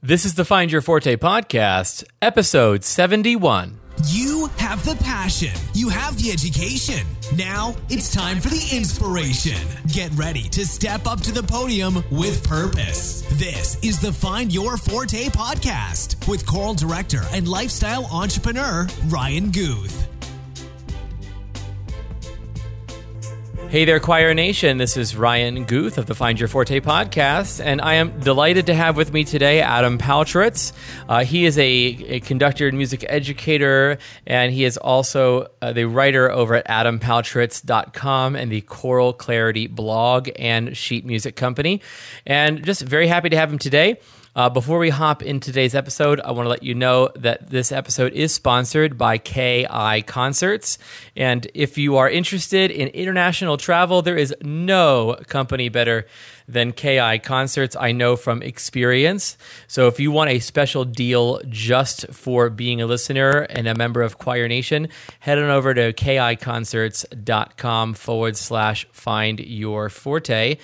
This is the Find Your Forte podcast, episode 71. You have the passion. You have the education. Now it's time for the inspiration. Get ready to step up to the podium with purpose. This is the Find Your Forte podcast with choral director and lifestyle entrepreneur Ryan Guth. Hey there, Choir Nation. This is Ryan Guth of the Find Your Forte podcast, and I am delighted to have with me today Adam Paltrowitz. Uh, he is a, a, conductor and music educator, and he is also uh, the writer over at adampaltrowitz.com and the Choral Clarity blog and sheet music company. And just very happy to have him today. Uh, before we hop in today's episode, I want to let you know that this episode is sponsored by KI Concerts. And if you are interested in international travel, there is no company better than KI Concerts. I know from experience. So if you want a special deal just for being a listener and a member of Choir Nation, head on over to kiconcerts.com forward slash find your forte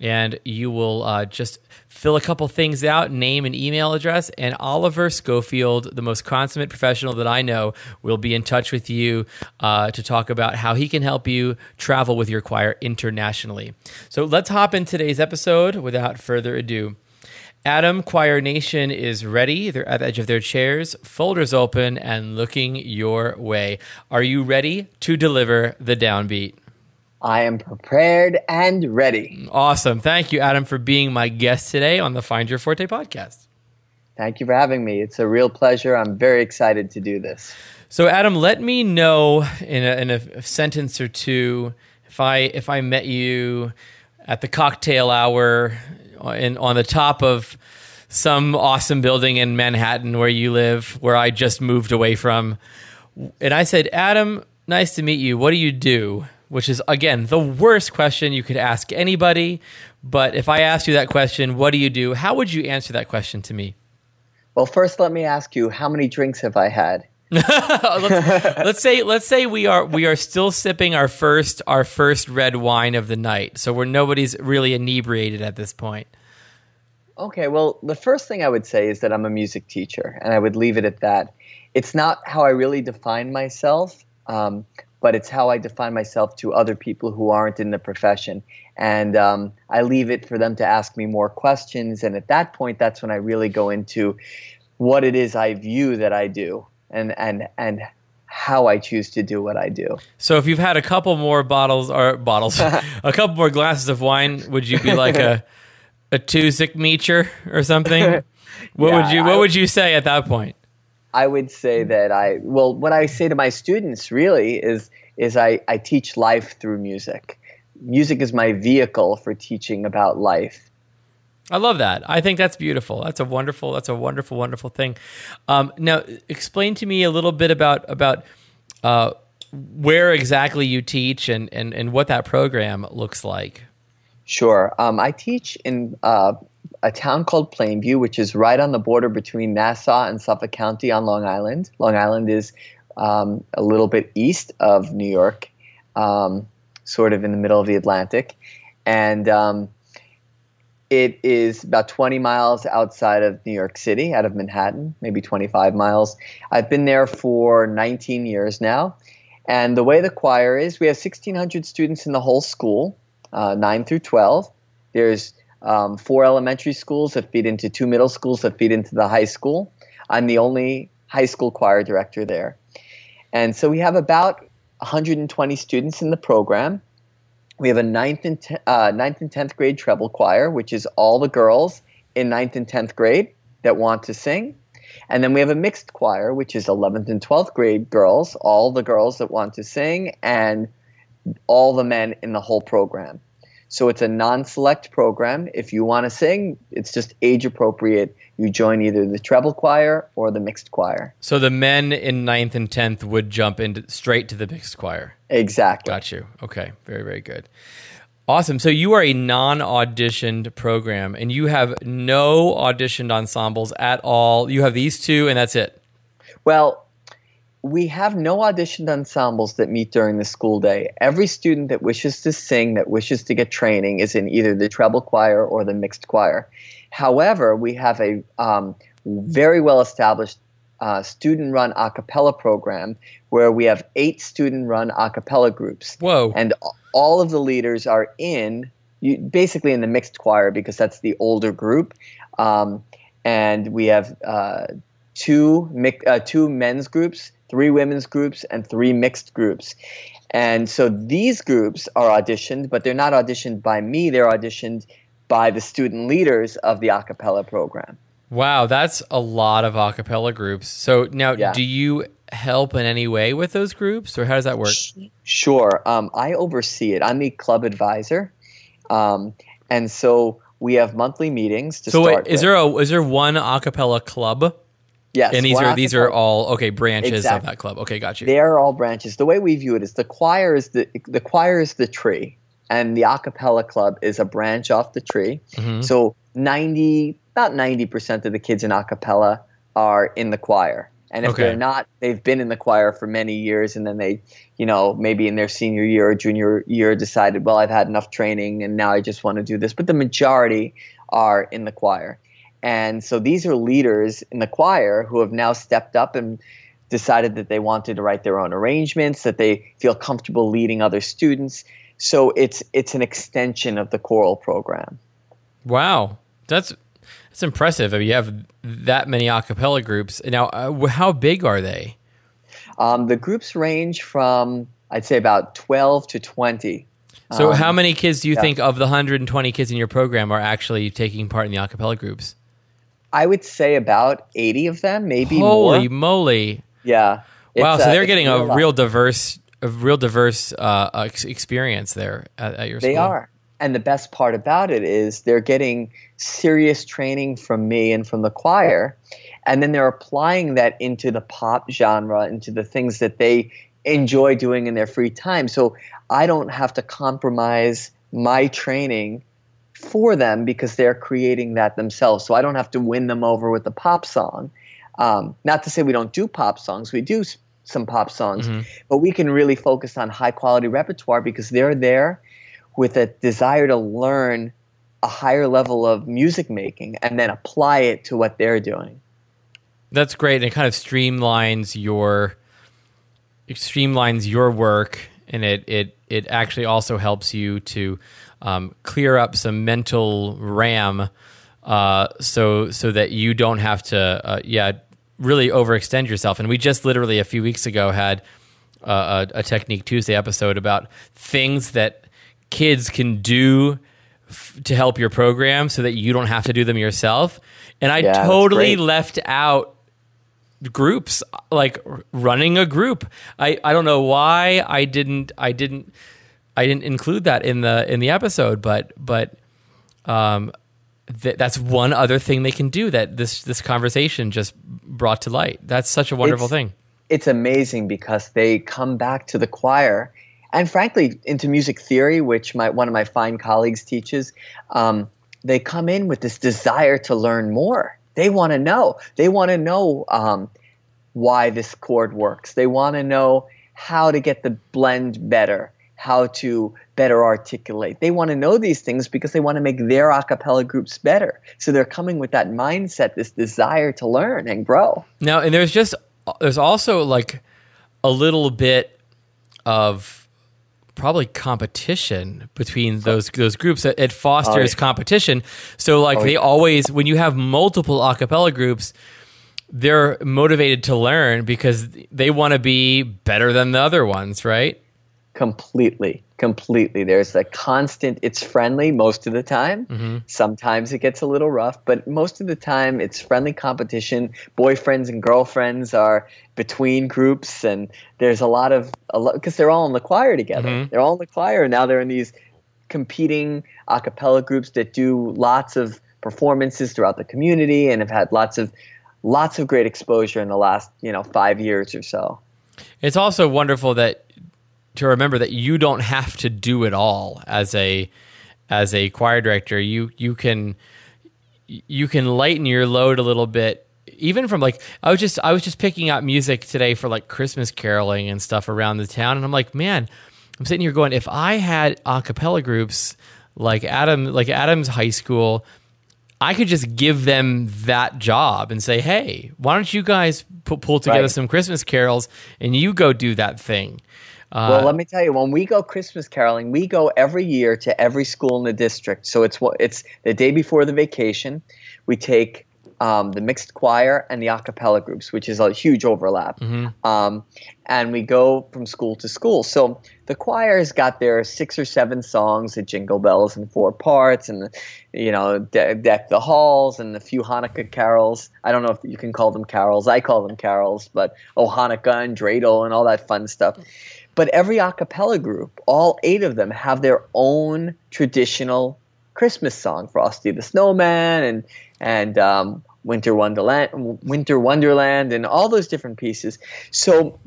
and you will uh, just fill a couple things out, name and email address, and Oliver Schofield, the most consummate professional that I know, will be in touch with you uh, to talk about how he can help you travel with your choir internationally. So let's hop in today's episode without further ado. Adam Choir Nation is ready. They're at the edge of their chairs, folders open, and looking your way. Are you ready to deliver the downbeat? I am prepared and ready. Awesome. Thank you, Adam, for being my guest today on the Find Your Forte podcast. Thank you for having me. It's a real pleasure. I'm very excited to do this. So, Adam, let me know in a, in a sentence or two if I if I met you at the cocktail hour in, on the top of some awesome building in Manhattan where you live, where I just moved away from, and I said, Adam, nice to meet you. What do you do? Which is again the worst question you could ask anybody. But if I asked you that question, what do you do? How would you answer that question to me? Well, first, let me ask you, how many drinks have I had? let's, let's, say let's say we are we are still sipping our first our first red wine of the night, so we're nobody's really inebriated at this point. Okay, well, the first thing I would say is that I'm a music teacher, and I would leave it at that. It's not how I really define myself. Um, but it's how I define myself to other people who aren't in the profession. And um, I leave it for them to ask me more questions. And at that point, that's when I really go into what it is I view that I do and, and, and how I choose to do what I do. So if you've had a couple more bottles or bottles, a couple more glasses of wine, would you be like a, a Tuzik Meacher or something? What yeah, would you, what I, would you say at that point? I would say that I well, what I say to my students really is is I, I teach life through music. Music is my vehicle for teaching about life. I love that. I think that's beautiful. That's a wonderful. That's a wonderful, wonderful thing. Um, now, explain to me a little bit about about uh, where exactly you teach and, and and what that program looks like. Sure. Um, I teach in uh, a town called Plainview, which is right on the border between Nassau and Suffolk County on Long Island. Long Island is um, a little bit east of New York, um, sort of in the middle of the Atlantic. And um, it is about 20 miles outside of New York City, out of Manhattan, maybe 25 miles. I've been there for 19 years now. And the way the choir is, we have 1,600 students in the whole school, uh, 9 through 12. There's um, four elementary schools that feed into two middle schools that feed into the high school. I'm the only high school choir director there. And so we have about 120 students in the program. We have a ninth and, te- uh, ninth and 10th grade treble choir, which is all the girls in ninth and 10th grade that want to sing. And then we have a mixed choir, which is 11th and 12th grade girls, all the girls that want to sing, and all the men in the whole program. So it's a non-select program. If you want to sing, it's just age appropriate. You join either the treble choir or the mixed choir. So the men in ninth and tenth would jump into straight to the mixed choir. Exactly. Got you. Okay. Very very good. Awesome. So you are a non-auditioned program, and you have no auditioned ensembles at all. You have these two, and that's it. Well, we have no auditioned ensembles that meet during the school day. Every student that wishes to sing, that wishes to get training, is in either the treble choir or the mixed choir. However, we have a um, very well established uh, student run a cappella program where we have eight student run a cappella groups. Whoa. And all of the leaders are in, you, basically in the mixed choir because that's the older group. Um, and we have uh, two, uh, two men's groups, three women's groups, and three mixed groups. And so these groups are auditioned, but they're not auditioned by me, they're auditioned by the student leaders of the a cappella program. Wow, that's a lot of a cappella groups. So now, yeah. do you help in any way with those groups, or how does that work? Sure. Um, I oversee it. I'm the club advisor, um, and so we have monthly meetings. To so, wait, is with. there a is there one a cappella club? Yes, and these are these are all okay branches exactly. of that club. Okay, got you. They are all branches. The way we view it is the choir is the the choir is the tree, and the a cappella club is a branch off the tree. Mm-hmm. So ninety about 90% of the kids in a cappella are in the choir. And if okay. they're not, they've been in the choir for many years, and then they, you know, maybe in their senior year or junior year decided, well, I've had enough training and now I just want to do this. But the majority are in the choir. And so these are leaders in the choir who have now stepped up and decided that they wanted to write their own arrangements, that they feel comfortable leading other students. So it's it's an extension of the choral program. Wow. That's it's impressive. I mean, you have that many a cappella groups. Now, uh, how big are they? Um, the groups range from, I'd say, about 12 to 20. So, um, how many kids do you yeah. think of the 120 kids in your program are actually taking part in the a cappella groups? I would say about 80 of them, maybe Holy more. moly. Yeah. Wow, so uh, they're getting a real diverse a real diverse uh, experience there at, at your school. They are. And the best part about it is they're getting serious training from me and from the choir. And then they're applying that into the pop genre, into the things that they enjoy doing in their free time. So I don't have to compromise my training for them because they're creating that themselves. So I don't have to win them over with a pop song. Um, not to say we don't do pop songs, we do some pop songs, mm-hmm. but we can really focus on high quality repertoire because they're there with a desire to learn a higher level of music making and then apply it to what they're doing. That's great. And it kind of streamlines your it streamlines your work and it it it actually also helps you to um, clear up some mental RAM uh, so so that you don't have to uh, yeah really overextend yourself. And we just literally a few weeks ago had uh, a, a Technique Tuesday episode about things that kids can do f- to help your program so that you don't have to do them yourself. And I yeah, totally left out groups like running a group. I, I don't know why I didn't I didn't I didn't include that in the in the episode, but but um th- that's one other thing they can do that this this conversation just brought to light. That's such a wonderful it's, thing. It's amazing because they come back to the choir and frankly into music theory, which my, one of my fine colleagues teaches. Um, they come in with this desire to learn more. They want to know. They want to know um, why this chord works. They want to know how to get the blend better, how to better articulate. They want to know these things because they want to make their a cappella groups better. So they're coming with that mindset, this desire to learn and grow. Now, and there's just there's also like a little bit of probably competition between oh. those those groups. It, fosters oh, yeah. competition. So like oh, they yeah. always when you have multiple a cappella groups, they're motivated to learn because they want to be better than the other ones, right? Completely completely. There's a constant, it's friendly most of the time. Mm-hmm. Sometimes it gets a little rough, but most of the time it's friendly competition. Boyfriends and girlfriends are between groups, and there's a lot of, because they're all in the choir together. Mm-hmm. They're all in the choir, and now they're in these competing a cappella groups that do lots of performances throughout the community and have had lots of lots of great exposure in the last you know five years or so it's also wonderful that to remember that you don't have to do it all as a as a choir director. You you can you can lighten your load a little bit even from like I was just I was just picking out music today for like Christmas caroling and stuff around the town, and I'm like, man, I'm sitting here going, if I had a cappella groups like Adam, like Adam's high school, I could just give them that job and say, hey, why don't you guys pu- pull together Right. some Christmas carols and you go do that thing. Uh, Well, let me tell you, when we go Christmas caroling, we go every year to every school in the district. So it's it's the day before the vacation. We take um, the mixed choir and the a cappella groups, which is a huge overlap. Um, and we go from school to school. So the choir's got their six or seven songs, the Jingle Bells in four parts, and you know, De- Deck the Halls, and a few Hanukkah carols. I don't know if you can call them carols. I call them carols, but oh, Hanukkah and dreidel and all that fun stuff. But every a cappella group, all eight of them, have their own traditional Christmas song, Frosty the Snowman and and um, Winter Wonderland, Winter Wonderland, and all those different pieces. So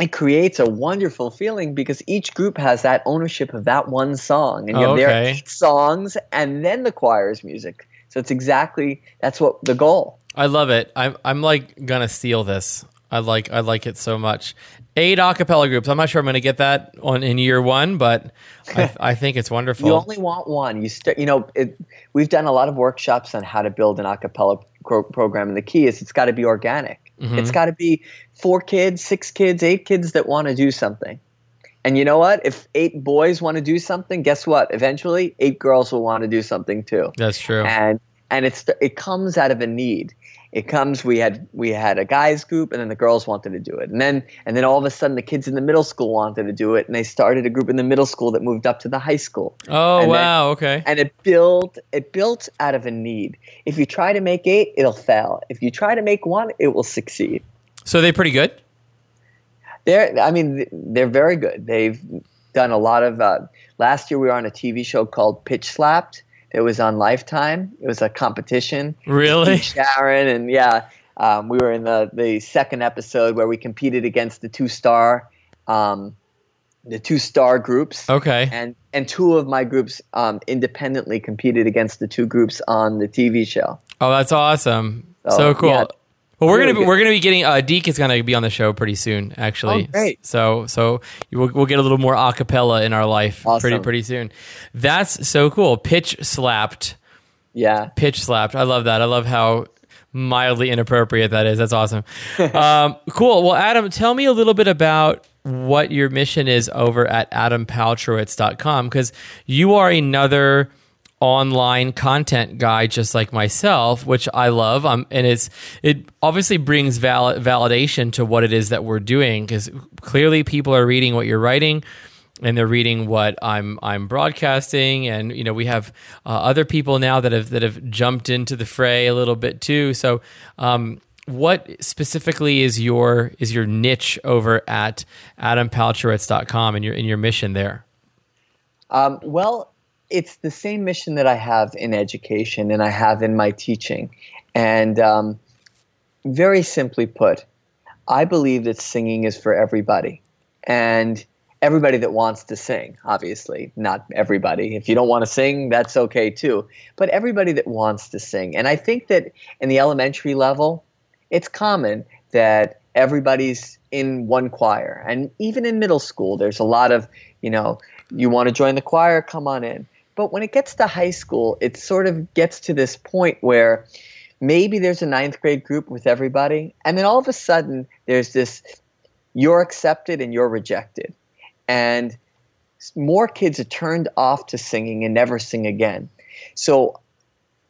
it creates a wonderful feeling because each group has that ownership of that one song, and you have their eight songs, and then the choir's music. So it's exactly that's what the goal. I love it. I'm I'm like gonna steal this. I like I like it so much. Eight a cappella groups. I'm not sure I'm gonna get that on in year one, but I, I think it's wonderful. You only want one. You start. You know, it, we've done a lot of workshops on how to build an a cappella pro- program, and the key is it's got to be organic. Mm-hmm. It's got to be four kids, six kids, eight kids that want to do something. And you know what? If eight boys want to do something, guess what? Eventually, eight girls will want to do something too. That's true. And and it's it comes out of a need. It comes. We had we had a guys group, and then the girls wanted to do it, and then and then all of a sudden the kids in the middle school wanted to do it, and they started a group in the middle school that moved up to the high school oh and then- wow. okay. and it built it built out of a need. If you try to make eight, it'll fail. If you try to make one, it will succeed. So are they pretty good. They're I mean they're very good. They've done a lot of. Uh, last year we were on a TV show called Pitch Slapped. It was on Lifetime. It was a competition. Really? Sharon and yeah, um, we were in the the second episode where we competed against the two star. Um, the two star groups Okay. and and two of my groups um, independently competed against the two groups on the TV show. Oh, that's awesome. Oh, so cool. yeah. Well, we're Really gonna be, we're gonna be getting uh, Deke is gonna be on the show pretty soon, actually. Oh, great. So so will, we'll get a little more acapella in our life Awesome. pretty pretty soon. That's so cool. Pitch slapped, Yeah, pitch slapped. I love that. I love how mildly inappropriate that is. That's awesome. um, cool. Well, Adam, tell me a little bit about what your mission is over at adampaltrowitz.com because you are another online content guy just like myself which i love um, and it's it obviously brings val- validation to what it is that we're doing because clearly people are reading what you're writing and they're reading what I'm I'm broadcasting, and you know we have uh, other people now that have that have jumped into the fray a little bit too. So, um, what specifically is your is your niche over at AdamPaltrowitz.com and your in your mission there? Um, well, it's the same mission that I have in education and I have in my teaching. And um, very simply put, I believe that singing is for everybody. And everybody that wants to sing, obviously, not everybody. If you don't want to sing, that's okay too. But everybody that wants to sing. And I think that in the elementary level, it's common that everybody's in one choir. And even in middle school, there's a lot of, you know, you want to join the choir, come on in. But when it gets to high school, it sort of gets to this point where maybe there's a ninth grade group with everybody. And then all of a sudden, there's this you're accepted and you're rejected. And more kids are turned off to singing and never sing again. So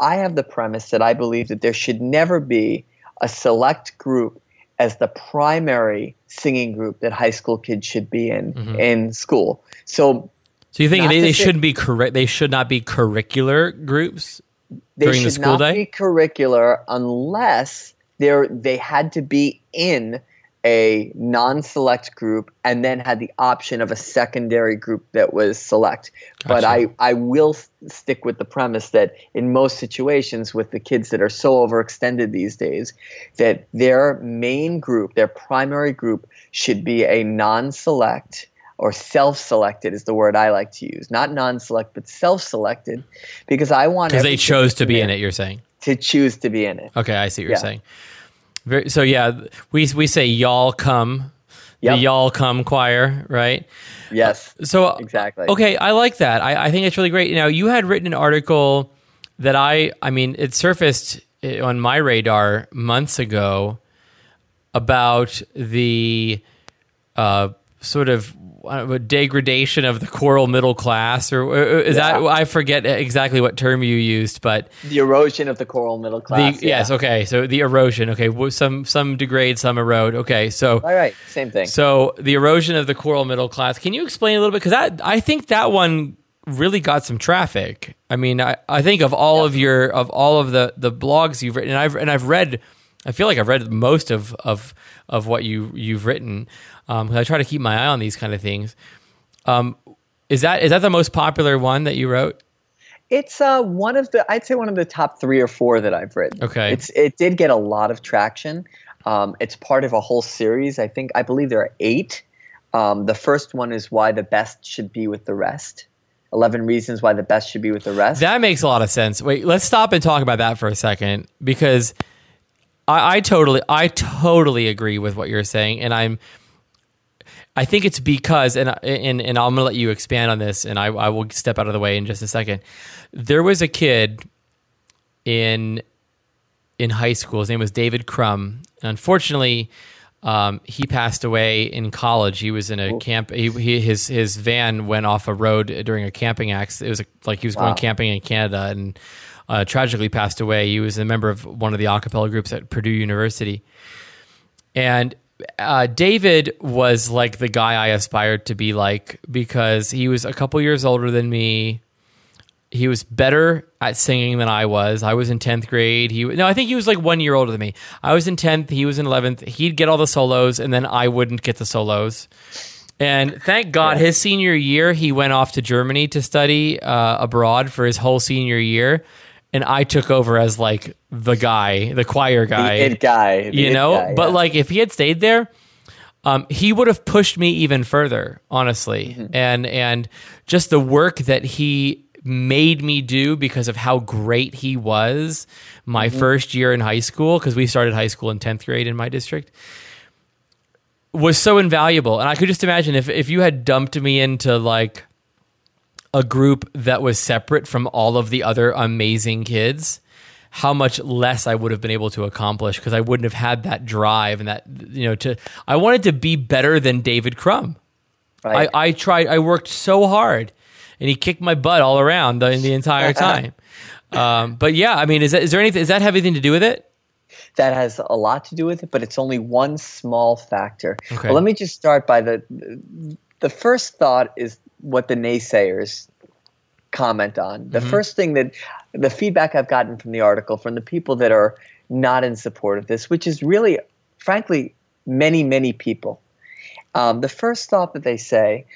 I have the premise that I believe that there should never be a select group as the primary singing group that high school kids should be in mm-hmm. in school. So So you think they, they shouldn't be correct? They should not be curricular groups they during the should school not day. be curricular unless they're they had to be in a non-select group and then had the option of a secondary group that was select. But I, I will stick with the premise that in most situations with the kids that are so overextended these days, that their main group, their primary group, should be a non-select or self-selected is the word I like to use. Not non-select, but self-selected, because I want because they chose to be in it. You're saying. to choose to be in it. Okay, I see what Yeah. you're saying. Very, so yeah, we we say y'all come, Yep. the y'all come choir, right? Yes. So Exactly. Okay, I like that. I, I think it's really great. Now you had written an article that I, I mean, it surfaced eh, on my radar months ago about the uh, sort of Uh, know, degradation of the choral middle class, or, or is Yeah. that I forget exactly what term you used, but The erosion of the choral middle the class. yeah. yes, okay, so the erosion, okay, some some degrade, some erode, okay, so All right. Same thing. so the erosion of the choral middle class. Can you explain a little bit? Because that I think that one really got some traffic. I mean, I, I think of all of your of all of the the blogs you've written, and I've and I've read. I feel like I've read most of of of what you you've written. Um, I try to keep my eye on these kind of things. Um, is that is that the most popular one that you wrote? It's uh, one of the I'd say one of the top three or four that I've written. Okay. It's it did get a lot of traction. Um, it's part of a whole series. I think I believe there are eight. Um, the first one is why the best should be with the rest. Eleven reasons why the best should be with the rest. That makes a lot of sense. Wait, let's stop and talk about that for a second because I, I totally, I totally agree with what you're saying, and I'm. I think it's because, and and and I'm gonna let you expand on this, and I, I will step out of the way in just a second. There was a kid in in high school. His name was David Crum, and unfortunately, um, he passed away in college. He was in a camp. He, he, his his van went off a road during a camping accident. It was a, like he was going camping in Canada and uh, tragically passed away. He was a member of one of the a cappella groups at Purdue University, and uh, David was like the guy I aspired to be like because he was a couple years older than me he was better at singing than I was. I was in 10th grade. He no, I think he was like 1 year older than me. I was in 10th, he was in 11th. He'd get all the solos and then I wouldn't get the solos. And thank God his senior year he went off to Germany to study uh, abroad for his whole senior year and I took over as like the guy, the choir guy. the guy the you know guy, but like if he had stayed there um, he would have pushed me even further honestly Mm-hmm. and and just the work that he made me do because of how great he was my Mm-hmm. first year in high school because we started high school in 10th grade in my district was so invaluable and i could just imagine if, if you had dumped me into like a group that was separate from all of the other amazing kids how much less I would have been able to accomplish because I wouldn't have had that drive and that you know to I wanted to be better than David Crumb. Right. I, I tried I worked so hard and he kicked my butt all around the, the entire time. um, but yeah, I mean, is that is there anything? Does that have anything to do with it? that has a lot to do with it, but it's only one small factor. Okay. Well, let me just start by the the first thought is what the naysayers comment on. The first thing that the feedback I've gotten from the article from the people that are not in support of this, which is really, frankly, many many people. Um, the first thought that they say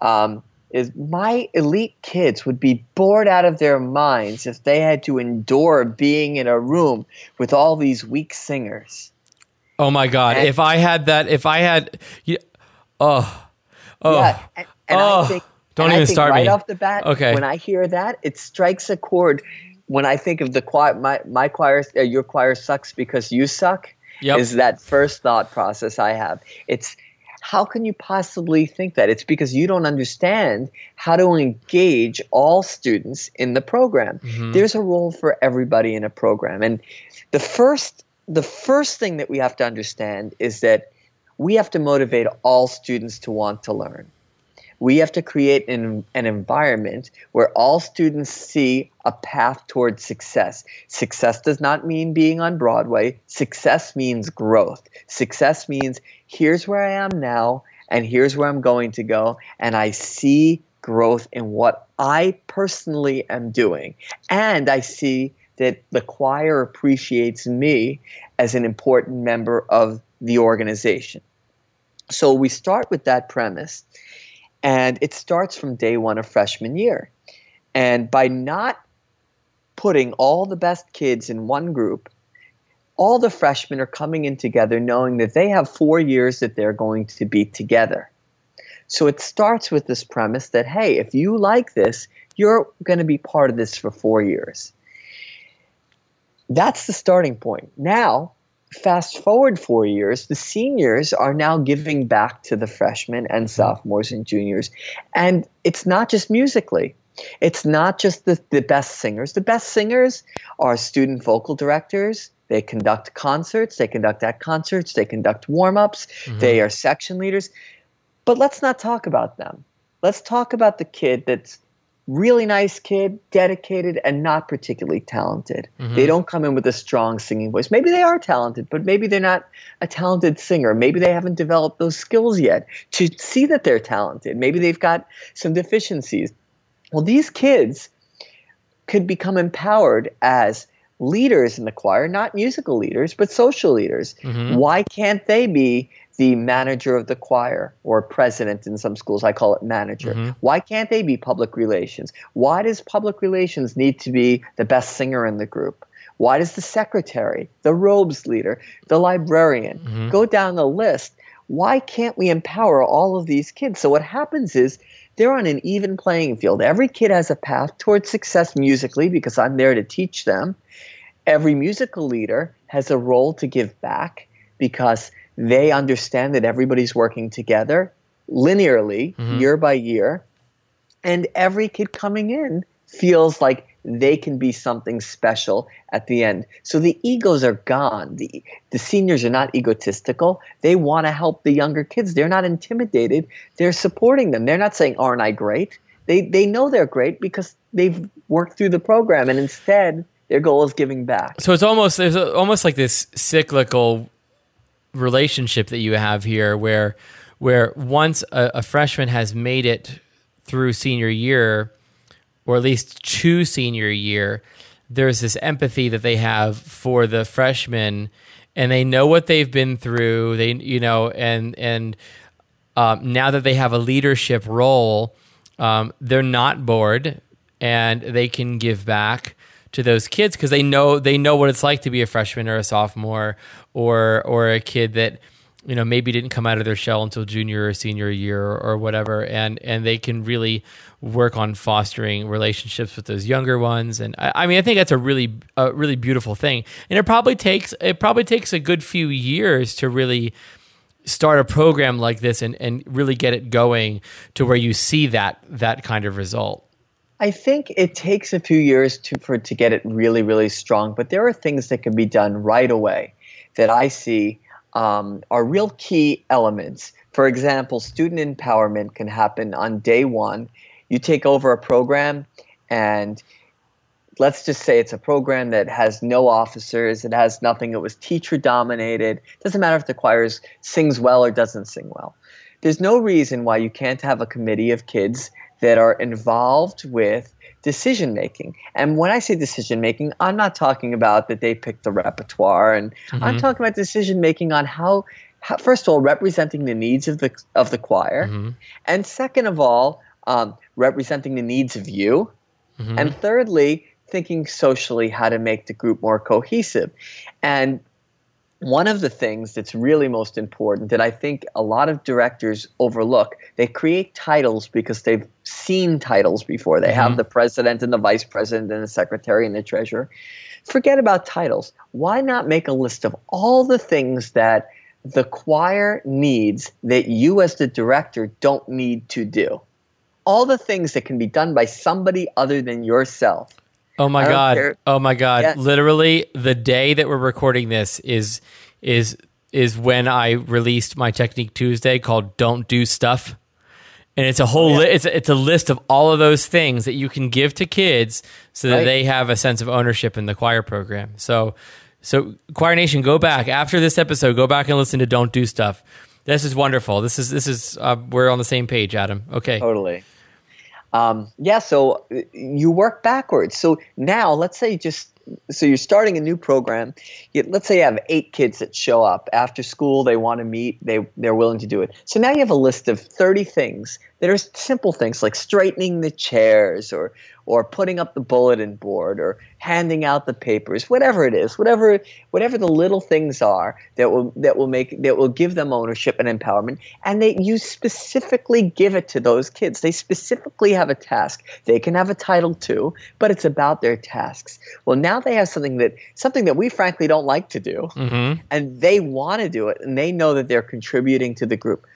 um, is my elite kids would be bored out of their minds if they had to endure being in a room with all these weak singers. Oh my god! And- if I had that, if I had, you, oh, oh, Yeah, and, and oh, I think don't and I even think start right me. off the bat. Okay. when I hear that, it strikes a chord. When I think of the choir, my my choir, uh, your choir sucks because you suck. Yep. Is that first thought process I have? It's how can you possibly think that? It's because you don't understand how to engage all students in the program. Mm-hmm. There's a role for everybody in a program, and the first the first thing that we have to understand is that we have to motivate all students to want to learn. We have to create an, an environment where all students see a path towards success. Success does not mean being on Broadway. Success means growth. Success means here's where I am now and here's where I'm going to go. And I see growth in what I personally am doing. And I see that the choir appreciates me as an important member of the organization. So we start with that premise, and it starts from day one of freshman year. And by not putting all the best kids in one group, all the freshmen are coming in together knowing that they have four years that they're going to be together. So it starts with this premise that, hey, if you like this, you're going to be part of this for four years. That's the starting point. Now, fast forward four years, the seniors are now giving back to the freshmen and sophomores and juniors. And it's not just musically. It's not just the, the best singers. The best singers are student vocal directors. They conduct concerts, they conduct at concerts, they conduct warm ups, mm-hmm. they are section leaders. But let's not talk about them. Let's talk about the kid that's really nice kid, dedicated, and not particularly talented. Mm-hmm. They don't come in with a strong singing voice. Maybe they are talented, but maybe they're not a talented singer. Maybe they haven't developed those skills yet to see that they're talented. Maybe they've got some deficiencies. Well, these kids could become empowered as leaders in the choir, not musical leaders, but social leaders. Mm-hmm. Why can't they be the manager of the choir or president in some schools? I call it manager. Mm-hmm. Why can't they be public relations? Why does public relations need to be the best singer in the group? Why does the secretary, the robes leader, the librarian mm-hmm. go down the list? Why can't we empower all of these kids? So, what happens is they're on an even playing field. Every kid has a path towards success musically because I'm there to teach them every musical leader has a role to give back because they understand that everybody's working together linearly mm-hmm. year by year and every kid coming in feels like they can be something special at the end. So the egos are gone. The the seniors are not egotistical. They want to help the younger kids. They're not intimidated. They're supporting them. They're not saying, "Aren't I great?" They they know they're great because they've worked through the program and instead their goal is giving back. So it's almost there's a, almost like this cyclical relationship that you have here, where where once a, a freshman has made it through senior year, or at least to senior year, there's this empathy that they have for the freshmen, and they know what they've been through. They you know, and and um, now that they have a leadership role, um, they're not bored, and they can give back to those kids because they know they know what it's like to be a freshman or a sophomore or or a kid that you know maybe didn't come out of their shell until junior or senior year or, whatever. And and they can really work on fostering relationships with those younger ones. And I, I, mean I think that's a really a really beautiful thing. And it probably takes it probably takes a good few years to really start a program like this and, and really get it going to where you see that that kind of result I think it takes a few years to for to get it really really strong, but there are things that can be done right away that I see um, are real key elements. For example, student empowerment can happen on day one. You take over a program, and let's just say it's a program that has no officers, it has nothing. It was teacher dominated. Doesn't matter if the choir sings well or doesn't sing well. There's no reason why you can't have a committee of kids that are involved with decision making. And when I say decision making, I'm not talking about that they pick the repertoire, and mm-hmm. I'm talking about decision making on how, how, first of all, representing the needs of the of the choir, mm-hmm. and second of all, um, representing the needs of you, mm-hmm. and thirdly, thinking socially how to make the group more cohesive. And one of the things that's really most important that I think a lot of directors overlook, they create titles because they've seen titles before. They mm-hmm. have the president and the vice president and the secretary and the treasurer. Forget about titles. Why not make a list of all the things that the choir needs that you as the director don't need to do? All the things that can be done by somebody other than yourself. Oh my god! Care. Oh my god! Literally, the day that we're recording this is is is when I released my Technique Tuesday called "Don't Do Stuff," and it's a whole oh, yeah. li- it's a, it's a list of all of those things that you can give to kids so that right. they have a sense of ownership in the choir program. So, so Choir Nation, go back after this episode. Go back and listen to "Don't Do Stuff." This is wonderful. This is this is uh, we're on the same page, Adam. Okay, totally. Um, yeah, so uh, you work backwards. So now, let's say just so you're starting a new program. You, let's say you have eight kids that show up after school. They want to meet. They they're willing to do it. So now you have a list of 30 things are simple things like straightening the chairs or or putting up the bulletin board or handing out the papers whatever it is whatever whatever the little things are that will that will make that will give them ownership and empowerment. And they you specifically give it to those kids. They specifically have a task. They can have a title too but it's about their tasks. Well now they have something that something that we frankly don't like to do. Mm-hmm. and they want to do it and they know that they're contributing to the group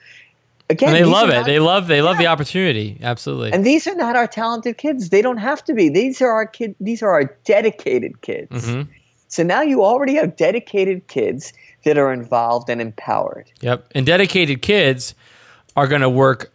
again And they love it. not- They love they love the opportunity. Absolutely. and these are not our talented kids. They don't have to be. These are our kid. These are our dedicated kids. Mhm. So now you already have dedicated kids that are involved and empowered. Yep. And dedicated kids are going to work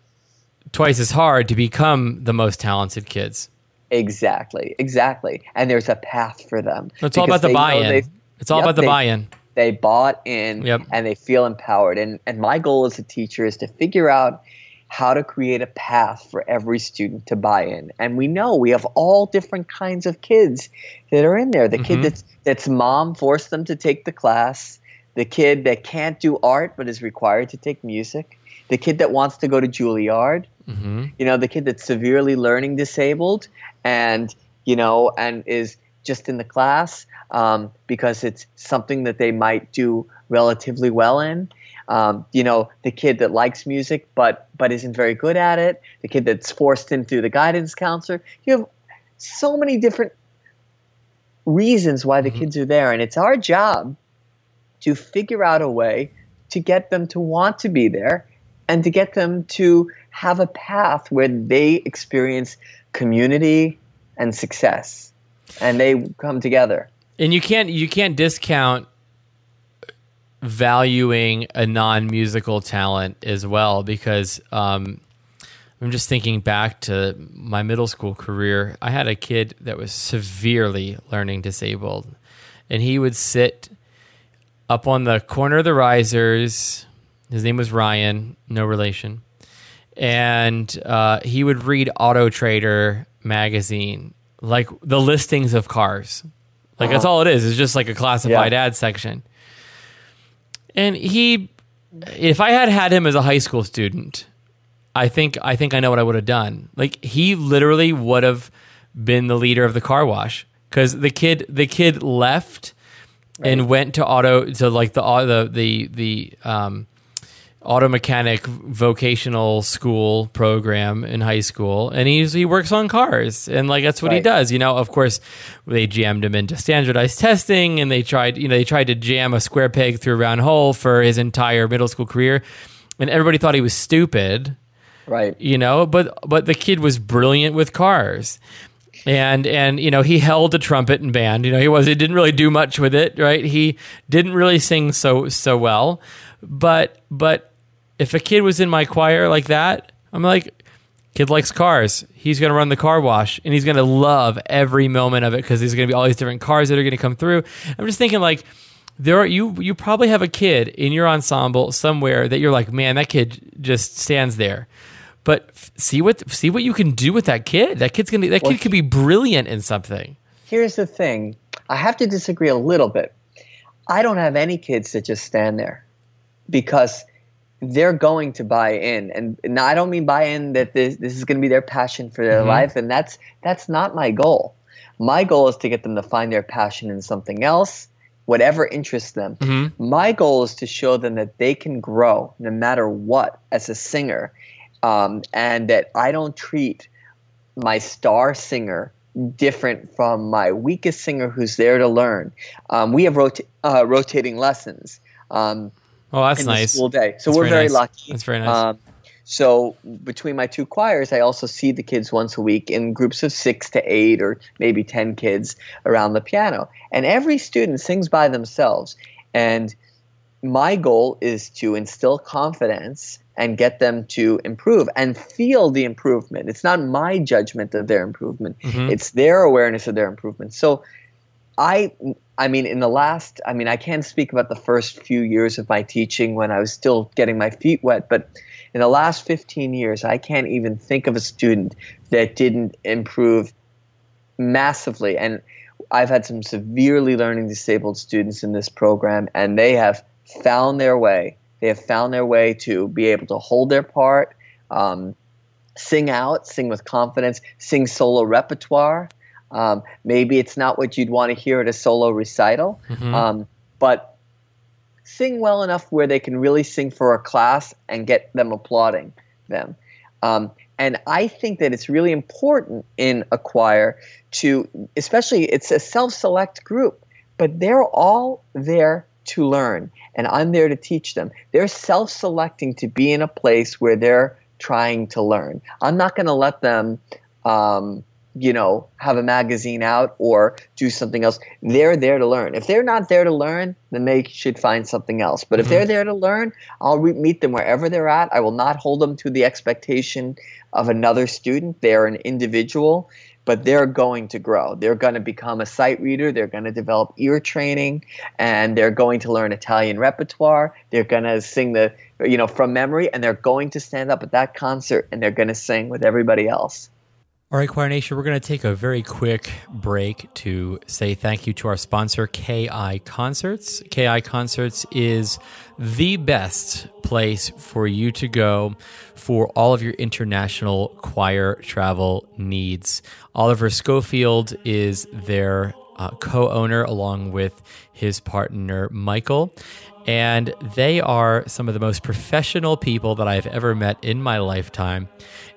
twice as hard to become the most talented kids. Exactly. Exactly. And there's a path for them. It's all about the buy-in. It's all Yep, about the they- buy-in. They bought in Yep. and they feel empowered. And and my goal as a teacher is to figure out how to create a path for every student to buy in. And we know we have all different kinds of kids that are in there. The Mm-hmm. kid that's that's mom forced them to take the class, the kid that can't do art but is required to take music, the kid that wants to go to Juilliard, hmm you know, the kid that's severely learning disabled and, you know, and is just in the class um, because it's something that they might do relatively well in. Um, you know, the kid that likes music but but isn't very good at it, the kid that's forced in through the guidance counselor. You have so many different reasons why the kids are there, and it's our job to figure out a way to get them to want to be there and to get them to have a path where they experience community and success and they come together. And you can't you can't discount valuing a non-musical talent as well because um, I'm just thinking back to my middle school career. I had a kid that was severely learning disabled, and he would sit up on the corner of the risers. His name was Ryan, no relation, and uh, he would read Auto Trader magazine, like the listings of cars. Like that's all it is. It's just like a classified Yeah. ad section. And he, if I had had him as a high school student, I think I think I know what I would have done. Like he literally would have been the leader of the car wash because the kid the kid left and went to auto to like the the the the um, auto mechanic vocational school program in high school and he's he works on cars and like that's what he does you know? Of course they jammed him into standardized testing and they tried you know they tried to jam a square peg through a round hole for his entire middle school career and everybody thought he was stupid Right. you know? But but the kid was brilliant with cars and and you know he held a trumpet in band you know? He was he didn't really do much with it right? He didn't really sing so so well but but if a kid was in my choir like that i'm like kid likes cars. He's going to run the car wash and he's going to love every moment of it because there's going to be all these different cars that are going to come through. I'm just thinking like there are you you probably have a kid in your ensemble somewhere that you're like man that kid just stands there. But f- see what see what you can do with that kid. That kid's gonna that kid could be brilliant in something. Here's the thing. I have to disagree a little bit. I don't have any kids that just stand there because they're going to buy in and, and I don't mean buy in that this, this is going to be their passion for their life and that's that's not my goal. My goal is to get them to find their passion in something else, whatever interests them. My goal is to show them that they can grow no matter what as a singer um, and that I don't treat my star singer different from my weakest singer who's there to learn. Um, we have rota- uh, rotating lessons um, oh that's in the nice school day, so That's we're very very nice. lucky. That's very nice. Um, so between my two choirs, I also see the kids once a week in groups of six to eight or maybe ten kids around the piano, and every student sings by themselves. And my goal is to instill confidence and get them to improve and feel the improvement. It's not my judgment of their improvement; it's their awareness of their improvement. So I I mean in the last I mean I can't speak about the first few years of my teaching when I was still getting my feet wet, but in the last 15 years I can't even think of a student that didn't improve massively and I've had some severely learning disabled students in this program and they have found their way. They have found their way to be able to hold their part um, sing out, sing with confidence, sing solo repertoire. Um, maybe it's not what you'd want to hear at a solo recital, Mm-hmm. um, but sing well enough where they can really sing for a class and get them applauding them. Um, and I think that it's really important in a choir to, especially, it's a self select group, but they're all there to learn, and I'm there to teach them. They're self selecting to be in a place where they're trying to learn. I'm not going to let them. Um, you know, have a magazine out or do something else. They're there to learn. If they're not there to learn, then they should find something else. But if mm-hmm. they're there to learn, I'll re- meet them wherever they're at. I will not hold them to the expectation of another student. They're an individual, but they're going to grow. They're going to become a sight reader. They're going to develop ear training, and they're going to learn Italian repertoire. They're going to sing the, you know, from memory, and they're going to stand up at that concert and they're going to sing with everybody else. All right, Choir Nation, we're going to take a very quick break to say thank you to our sponsor, KI Concerts. KI Concerts is the best place for you to go for all of your international choir travel needs. Oliver Schofield is their uh, co owner along with his partner, Michael. And they are some of the most professional people that I've ever met in my lifetime.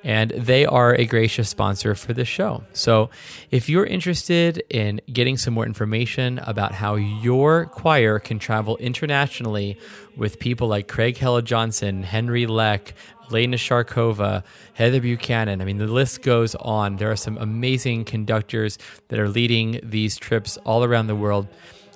And they are a gracious sponsor for the show. So if you're interested in getting some more information about how your choir can travel internationally with people like Craig Hella Johnson, Henry Leck, Elena Sharkova, Heather Buchanan. I mean, the list goes on. There are some amazing conductors that are leading these trips all around the world.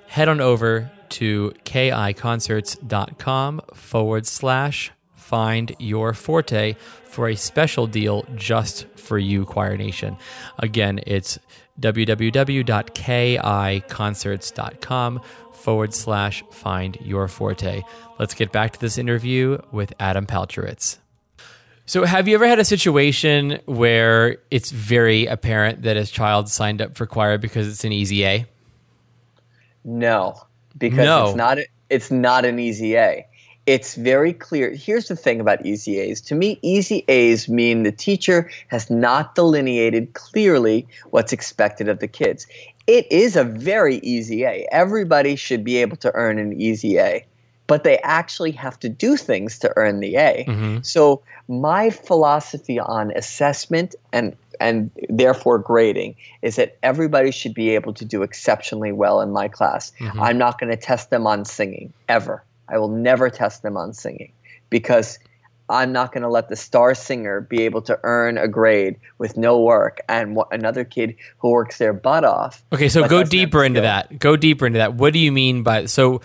Head on over to kiconcerts.com forward slash find your forte for a special deal just for you, Choir Nation. Again, it's www.kiconcerts.com forward slash find your forte. Let's get back to this interview with Adam Paltrowitz. So, have you ever had a situation where it's very apparent that a child signed up for choir because it's an easy A? No, because No. it's not. It's not an easy A. It's very clear. Here's the thing about easy A's. To me, easy A's mean the teacher has not delineated clearly what's expected of the kids. It is a very easy A. Everybody should be able to earn an easy A, but they actually have to do things to earn the A. Mm-hmm. So my philosophy on assessment and and therefore grading is that everybody should be able to do exceptionally well in my class. Mm-hmm. I'm not going to test them on singing ever. I will never test them on singing because I'm not going to let the star singer be able to earn a grade with no work and wh- another kid who works their butt off. Okay, so go deeper into that. Go deeper into that. What do you mean by so?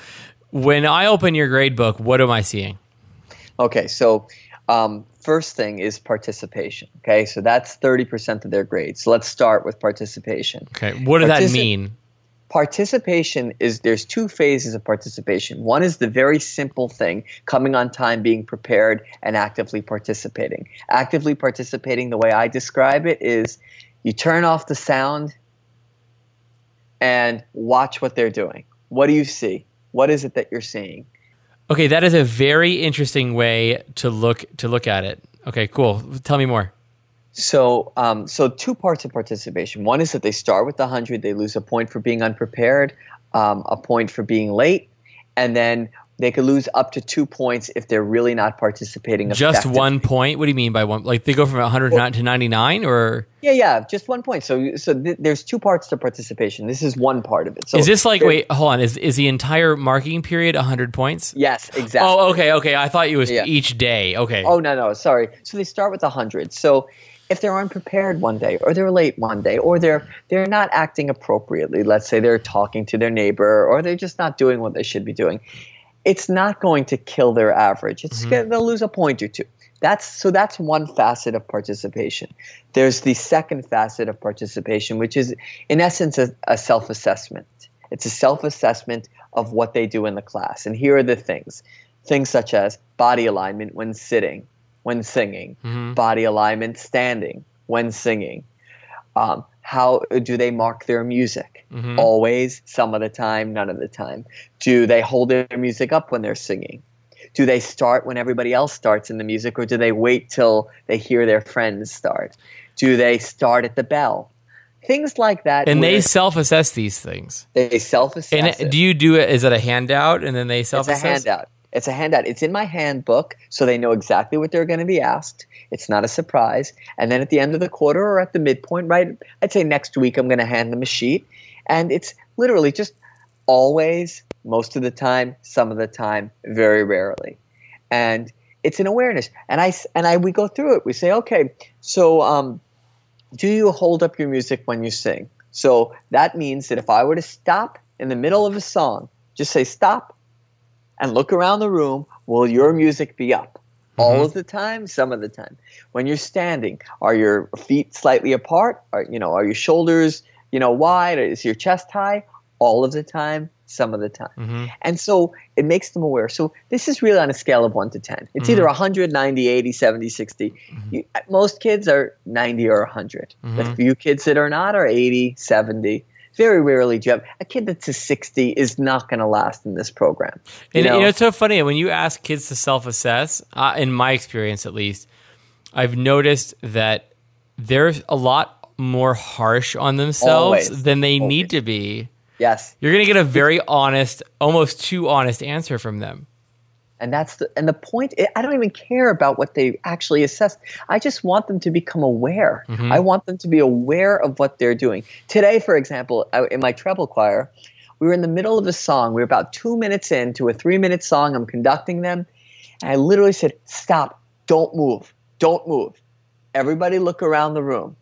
When I open your grade book, what am I seeing? Okay, so um, first thing is participation. Okay, so that's 30% of their grades. So let's start with participation. Okay, what does that mean? Participation is there's two phases of participation. One is the very simple thing, coming on time, being prepared, and actively participating. Actively participating, the way I describe it, is you turn off the sound and watch what they're doing. What do you see? What is it that you're seeing? Okay, that is a very interesting way to look to look at it. Okay, cool. Tell me more. So, um, so two parts of participation. One is that they start with the hundred, they lose a point for being unprepared, um, a point for being late, and then they could lose up to two points if they're really not participating. Just one point. What do you mean by one? Like they go from 100 to 99, or Yeah, yeah, just one point. So, so th- there's two parts to participation. This is one part of it. So is this like wait? Hold on. Is is the entire marking period 100 points? Yes, exactly. Oh, okay, okay. I thought it was Yeah. each day. Okay. Oh no, no, sorry. So they start with a hundred. So if they're unprepared one day, or they're late one day, or they're they're not acting appropriately, let's say they're talking to their neighbor, or they're just not doing what they should be doing, it's not going to kill their average. It's gonna, they'll lose a point or two. That's so that's one facet of participation. There's the second facet of participation, which is in essence a, a self-assessment. It's a self-assessment of what they do in the class. And here are the things. Things such as body alignment when sitting, when singing, body alignment standing, when singing. Um, how do they mark their music? Mm-hmm. Always, some of the time, none of the time. Do they hold their music up when they're singing? Do they start when everybody else starts in the music, or do they wait till they hear their friends start? Do they start at the bell? Things like that. And they self-assess these things. they self-assess. And do you do it? Is it a handout, and then they self-assess? It's a handout. It's a handout. It's in my handbook, so they know exactly what they're going to be asked. It's not a surprise. And then at the end of the quarter or at the midpoint, right? I'd say next week I'm going to hand them a sheet, and it's literally just always, most of the time, some of the time, very rarely, and it's an awareness. And I and I we go through it. We say, okay, so um, do you hold up your music when you sing? So that means that if I were to stop in the middle of a song, just say stop and look around the room, will your music be up? All of the time, some of the time. When you're standing, are your feet slightly apart? Are you know, are your shoulders, you know, wide? Is your chest high? All of the time, some of the time. Mhm. And so it makes them aware. So this is really on a scale of 1 to 10. It's either 100, 90, 80, 70, 60. You, most kids are 90 or 100. The few kids that are not are 80, 70. Very rarely do you have a kid that's a 60 is not going to last in this program. You And know? you know, it's so funny when you ask kids to self-assess. Uh, in my experience, at least, I've noticed that they're a lot more harsh on themselves Always. than they Always. need to be. yes. You're going to get a very honest, almost too honest answer from them. And that's the and the point. Eh, I don't even care about what they actually assess. I just want them to become aware. Mm-hmm. I want them to be aware of what they're doing. Today, for example, I- in my treble choir, we were in the middle of a song. We were about two minutes into a three-minute song. I'm conducting them, and I literally said, "Stop! Don't move! Don't move! Everybody, look around the room.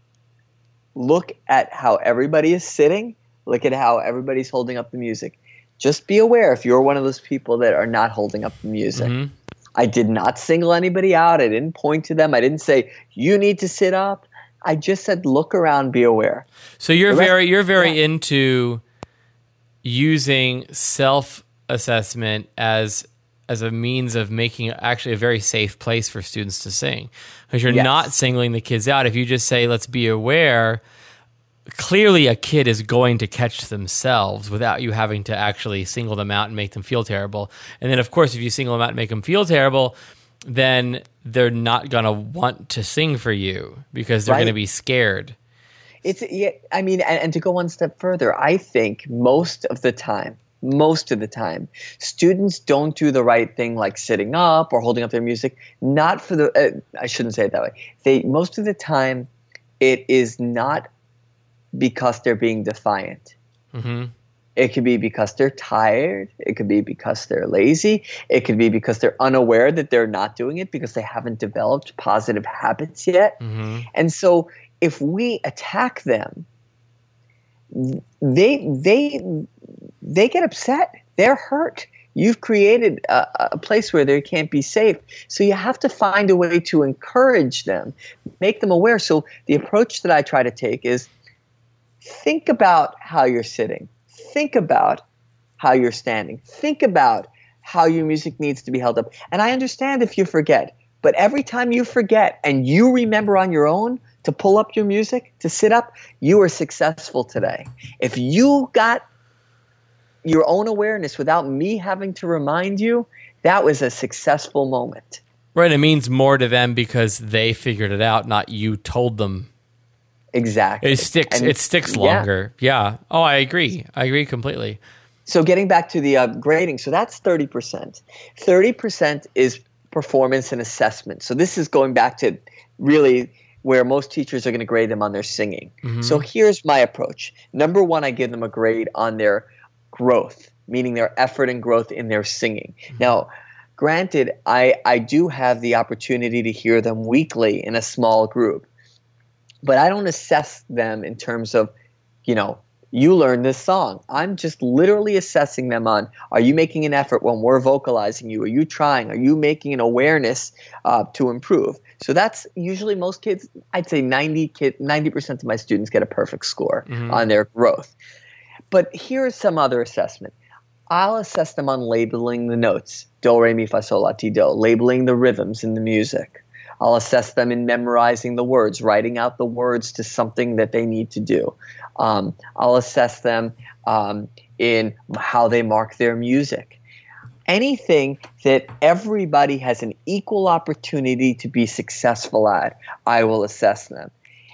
Look at how everybody is sitting. Look at how everybody's holding up the music." Just be aware if you're one of those people that are not holding up the music. Mhm. I did not single anybody out. I didn't point to them. I didn't say you need to sit up. I just said look around, be aware. So you're rest- very you're very yeah. into using self assessment as as a means of making actually a very safe place for students to sing because you're Yes. not singling the kids out if you just say let's be aware clearly a kid is going to catch themselves without you having to actually single them out and make them feel terrible and then of course if you single them out and make them feel terrible then they're not going to want to sing for you because they're Right. going to be scared It's yeah, I mean, and, and to go one step further, I think most of the time, most of the time, students don't do the right thing, like sitting up or holding up their music. Not for the, uh, I shouldn't say it that way. They most of the time, it is not because they're being defiant. hmm It could be because they're tired. It could be because they're lazy. It could be because they're unaware that they're not doing it because they haven't developed positive habits yet. hmm And so if we attack them, they they they get upset. They're hurt. You've created a, a place where they can't be safe. So you have to find a way to encourage them, make them aware. So the approach that I try to take is think about how you're sitting. Think about how you're standing. Think about how your music needs to be held up. And I understand if you forget, but every time you forget and you remember on your own to pull up your music, to sit up, you are successful today. If you got your own awareness without me having to remind you, that was a successful moment. Right. It means more to them because they figured it out, not you told them. Exactly. It sticks. And- it sticks yeah. longer. Yeah. Oh, I agree. I agree completely. So getting back to the uh, grading, so that's 30%. 30% is performance and assessment. So this is going back to really where most teachers are going to grade them on their singing. Mm-hmm. So here's my approach. Number one, I give them a grade on their growth, meaning their effort and growth in their singing. Mm-hmm. Now, granted, I, I do have the opportunity to hear them weekly in a small group, but I don't assess them in terms of, you know, you learn this song. I'm just literally assessing them on are you making an effort when we're vocalizing you? Are you trying? Are you making an awareness uh, to improve? So that's usually most kids, I'd say 90 kid, 90% of my students get a perfect score on their growth. But here's some other assessment. I'll assess them on labeling the notes do, re, mi, fa, sol, la, ti, do, labeling the rhythms in the music. I'll assess them in memorizing the words, writing out the words to something that they need to do. Um, I'll assess them um, in how they mark their music. anything that everybody has an equal opportunity to be successful at, I will assess them.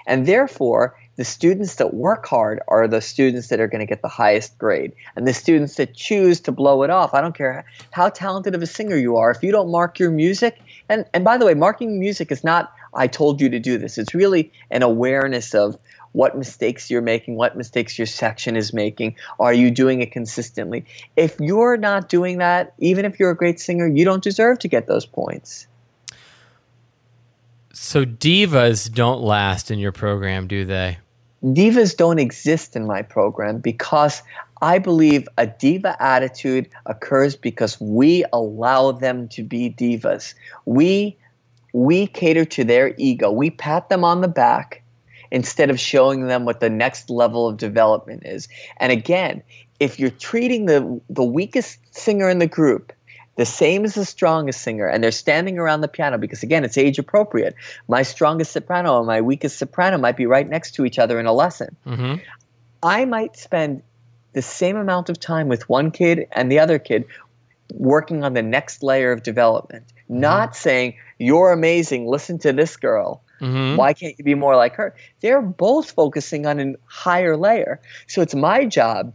And therefore, the students that work hard are the students that are going to get the highest grade. And the students that choose to blow it off, I don't care how talented of a singer you are, if you don't mark your music, and, and by the way, marking music is not, I told you to do this. It's really an awareness of what mistakes you're making, what mistakes your section is making. Are you doing it consistently? If you're not doing that, even if you're a great singer, you don't deserve to get those points. So divas don't last in your program, do they? Divas don't exist in my program because I believe a diva attitude occurs because we allow them to be divas. We we cater to their ego. We pat them on the back instead of showing them what the next level of development is. And again, if you're treating the the weakest singer in the group the same as the strongest singer and they're standing around the piano because again it's age appropriate my strongest soprano and my weakest soprano might be right next to each other in a lesson mm-hmm. i might spend the same amount of time with one kid and the other kid working on the next layer of development mm-hmm. not saying you're amazing listen to this girl Mm-hmm. Why can't you be more like her? They're both focusing on a higher layer. So it's my job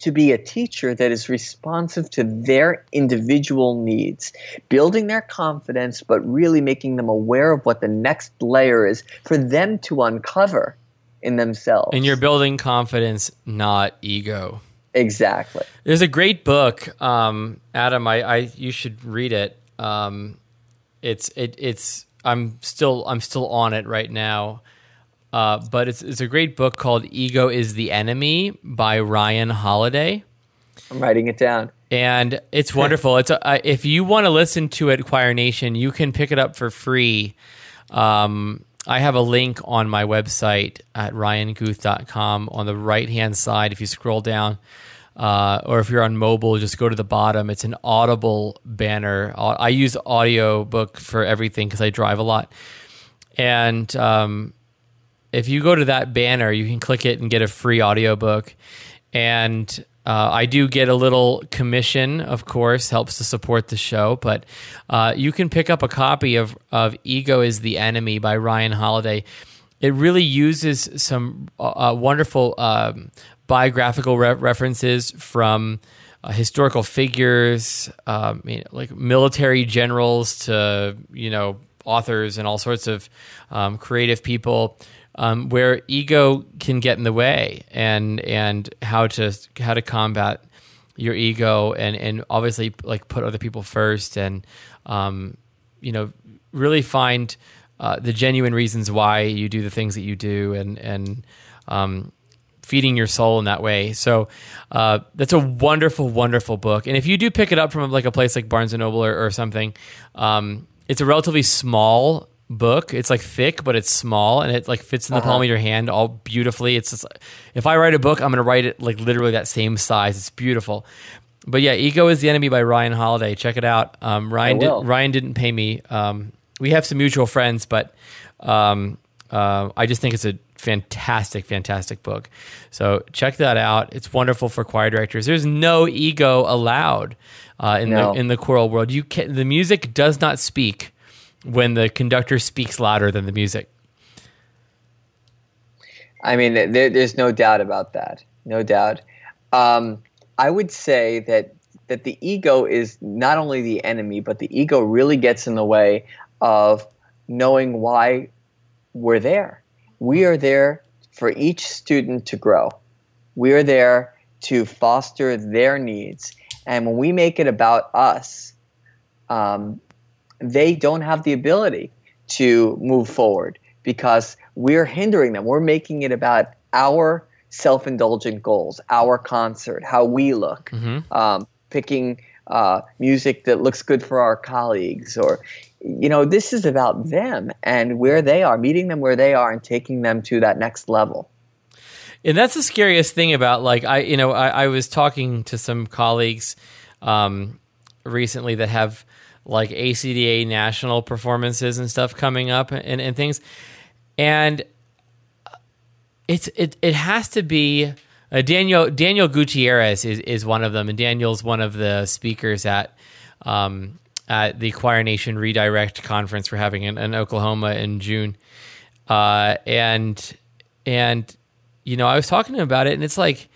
to be a teacher that is responsive to their individual needs, building their confidence, but really making them aware of what the next layer is for them to uncover in themselves. And you're building confidence, not ego. Exactly. There's a great book, um, Adam. I, I, you should read it. Um, it's it, it's I'm still I'm still on it right now. Uh, but it's it's a great book called Ego is the Enemy by Ryan Holiday. I'm writing it down. And it's wonderful. it's a, uh, if you want to listen to it, Choir Nation, you can pick it up for free. Um, I have a link on my website at ryanguth.com on the right hand side. If you scroll down, uh, or if you're on mobile, just go to the bottom. It's an Audible banner. I use audiobook for everything because I drive a lot. And um, if you go to that banner, you can click it and get a free audiobook. And uh, I do get a little commission, of course, helps to support the show. But uh, you can pick up a copy of, of Ego is the Enemy by Ryan Holiday. It really uses some uh, uh wonderful um, biographical re- references from uh, historical figures, um, like military generals to you know authors and all sorts of um, creative people, um, where ego can get in the way, and and how to how to combat your ego, and and obviously like put other people first, and um, you know really find uh, the genuine reasons why you do the things that you do, and and um, feeding your soul in that way. So uh, that's a wonderful, wonderful book. And if you do pick it up from like a place like Barnes and Noble or, or something, um, it's a relatively small book. It's like thick, but it's small, and it like fits in the uh-huh. palm of your hand all beautifully. It's just, if I write a book, I'm going to write it like literally that same size. It's beautiful. But yeah, Ego is the Enemy by Ryan Holiday. Check it out. Um, Ryan did, Ryan didn't pay me. Um, we have some mutual friends, but um, uh, I just think it's a fantastic, fantastic book. So check that out. It's wonderful for choir directors. There's no ego allowed uh, in no. the in the choral world. You can, the music does not speak when the conductor speaks louder than the music. I mean, there, there's no doubt about that. No doubt. Um, I would say that that the ego is not only the enemy, but the ego really gets in the way of knowing why we're there we are there for each student to grow. We are there to foster their needs. And when we make it about us, um, they don't have the ability to move forward because we're hindering them. We're making it about our self indulgent goals, our concert, how we look, mm-hmm. um, picking uh, music that looks good for our colleagues, or you know, this is about them and where they are, meeting them where they are and taking them to that next level. And that's the scariest thing about like I, you know, I, I was talking to some colleagues um, recently that have like ACDA national performances and stuff coming up and, and things, and it's it it has to be Uh, Daniel Daniel Gutierrez is, is one of them, and Daniel's one of the speakers at um, at the Choir Nation Redirect conference we're having in, in Oklahoma in June. Uh, and and you know, I was talking to him about it, and it's like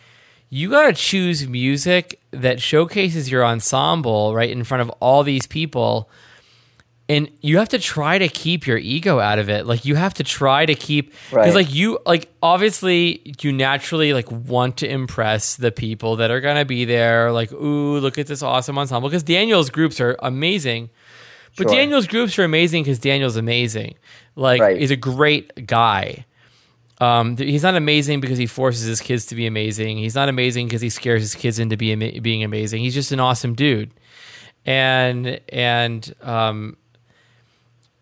you got to choose music that showcases your ensemble right in front of all these people. And you have to try to keep your ego out of it. Like you have to try to keep because Right. like you like obviously you naturally like want to impress the people that are gonna be there. Like ooh look at this awesome ensemble. Because daniel's groups are amazing. But Sure. daniel's groups are amazing because daniel's amazing. Like Right. he's a great guy um, he's not amazing because he forces his kids to be amazing. He's not amazing because he scares his kids into be being amazing. He's just an awesome dude, and and um,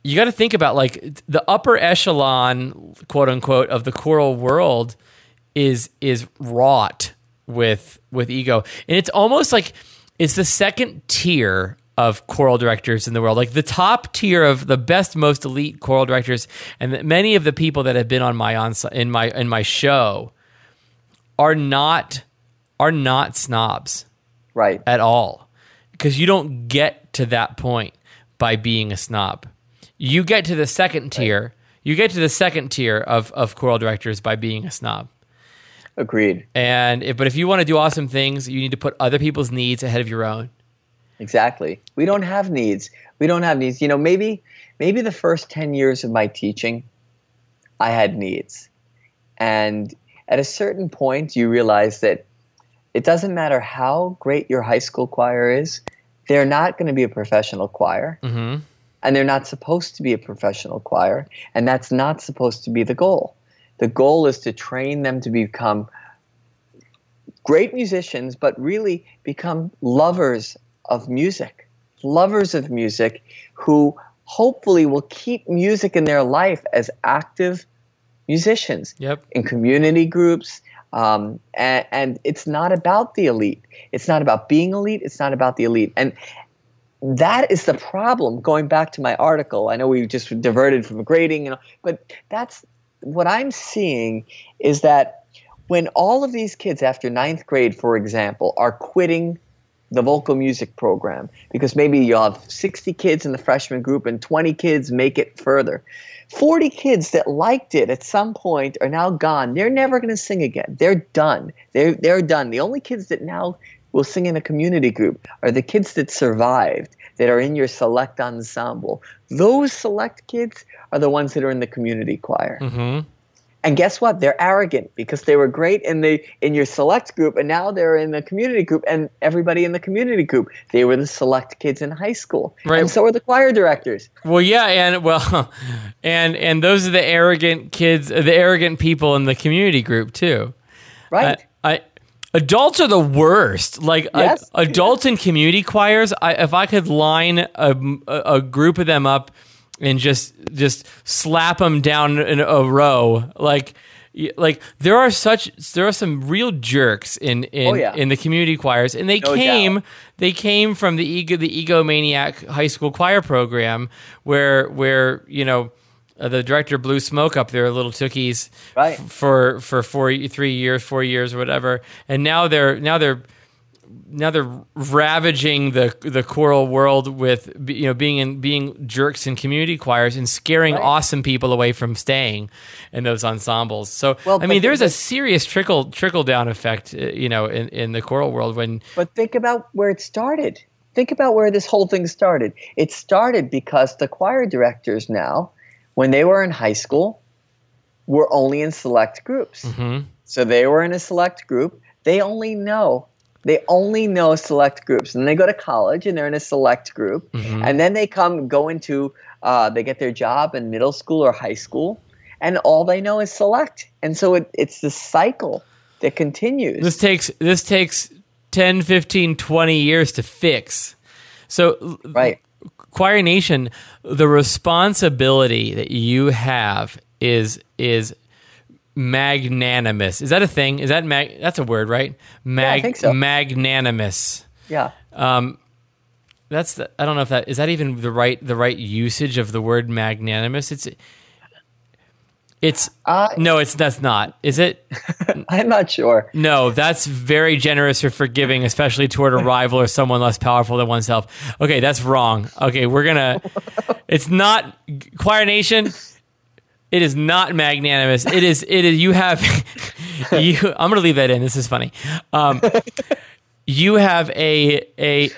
you got to think about like the upper echelon, quote unquote, of the choral world is is wrought with with ego, and it's almost like it's the second tier of choral directors in the world, like the top tier of the best, most elite choral directors, and that many of the people that have been on my on in my in my show are not are not snobs Right. at all because you don't get to that point by being a snob. You get to the second tier. You get to the second tier of of choral directors by being a snob. Agreed. And if, but if you want to do awesome things, you need to put other people's needs ahead of your own. Exactly. We don't have needs. We don't have needs. You know, maybe maybe the first 10 years of my teaching I had needs. And at a certain point you realize that it doesn't matter how great your high school choir is, they're not going to be a professional choir. hmm And they're not supposed to be a professional choir, and that's not supposed to be the goal. The goal is to train them to become great musicians, but really become lovers of music, lovers of music who hopefully will keep music in their life as active musicians Yep. in community groups. Um, and, and it's not about the elite. It's not about being elite. It's not about the elite. And that is the problem. Going back to my article, I know we just diverted from grading, and but that's what I'm seeing is that when all of these kids after ninth grade, for example, are quitting the vocal music program because maybe you'll have 60 kids in the freshman group and 20 kids make it further. 40 kids that liked it at some point are now gone. They're never going to sing again. They're done. They're, they're done. The only kids that now will sing in a community group are the kids that survived, that are in your select ensemble. Those select kids are the ones that are in the community choir. hmm And guess what? They're arrogant because they were great in the in your select group, and now they're in the community group. And everybody in the community group, they were the select kids in high school, Right. and so are the choir directors. Well, yeah, and well, and and those are the arrogant kids, the arrogant people in the community group too. Right? I, I adults are the worst. Like Yes. adults in community choirs. I, if I could line a, a, a group of them up and just just slap them down in a row, like like there are such there are some real jerks in in, Oh, yeah. in the community choirs, and they No came doubt. they came from the ego the egomaniac high school choir program where where you know. Uh, the director blew smoke up their little tookies Right. f- for for four three years four years or whatever and now they're now they're now they're ravaging the the choral world with you know being in being jerks in community choirs and scaring Right. awesome people away from staying in those ensembles so Well, i mean there's a serious trickle trickle down effect uh, you know in, in the choral world when But think about where it started. Think about where this whole thing started. It started because the choir directors now, when they were in high school, were only in select groups. Mhm. So they were in a select group. They only know they only know select groups, and they go to college and they're in a select group, and then they come go into uh, they get their job in middle school or high school, and all they know is select, and so it, it's the cycle that continues. this takes this takes 10 15 20 years to fix. So right. choir nation the responsibility that you have is is magnanimous is that a thing is that mag that's a word right mag think so. magnanimous Yeah. um that's the, i don't know if that is that even the right the right usage of the word magnanimous it's It's Uh, no, it's that's not. Is it? I'm not sure. No, that's very generous or forgiving, especially toward a rival or someone less powerful than oneself. Okay, that's wrong. Okay, we're gonna. It's not Choir Nation. It is not magnanimous. It is. It is. You have. You. I'm gonna leave that in. This is funny. Um, you have a a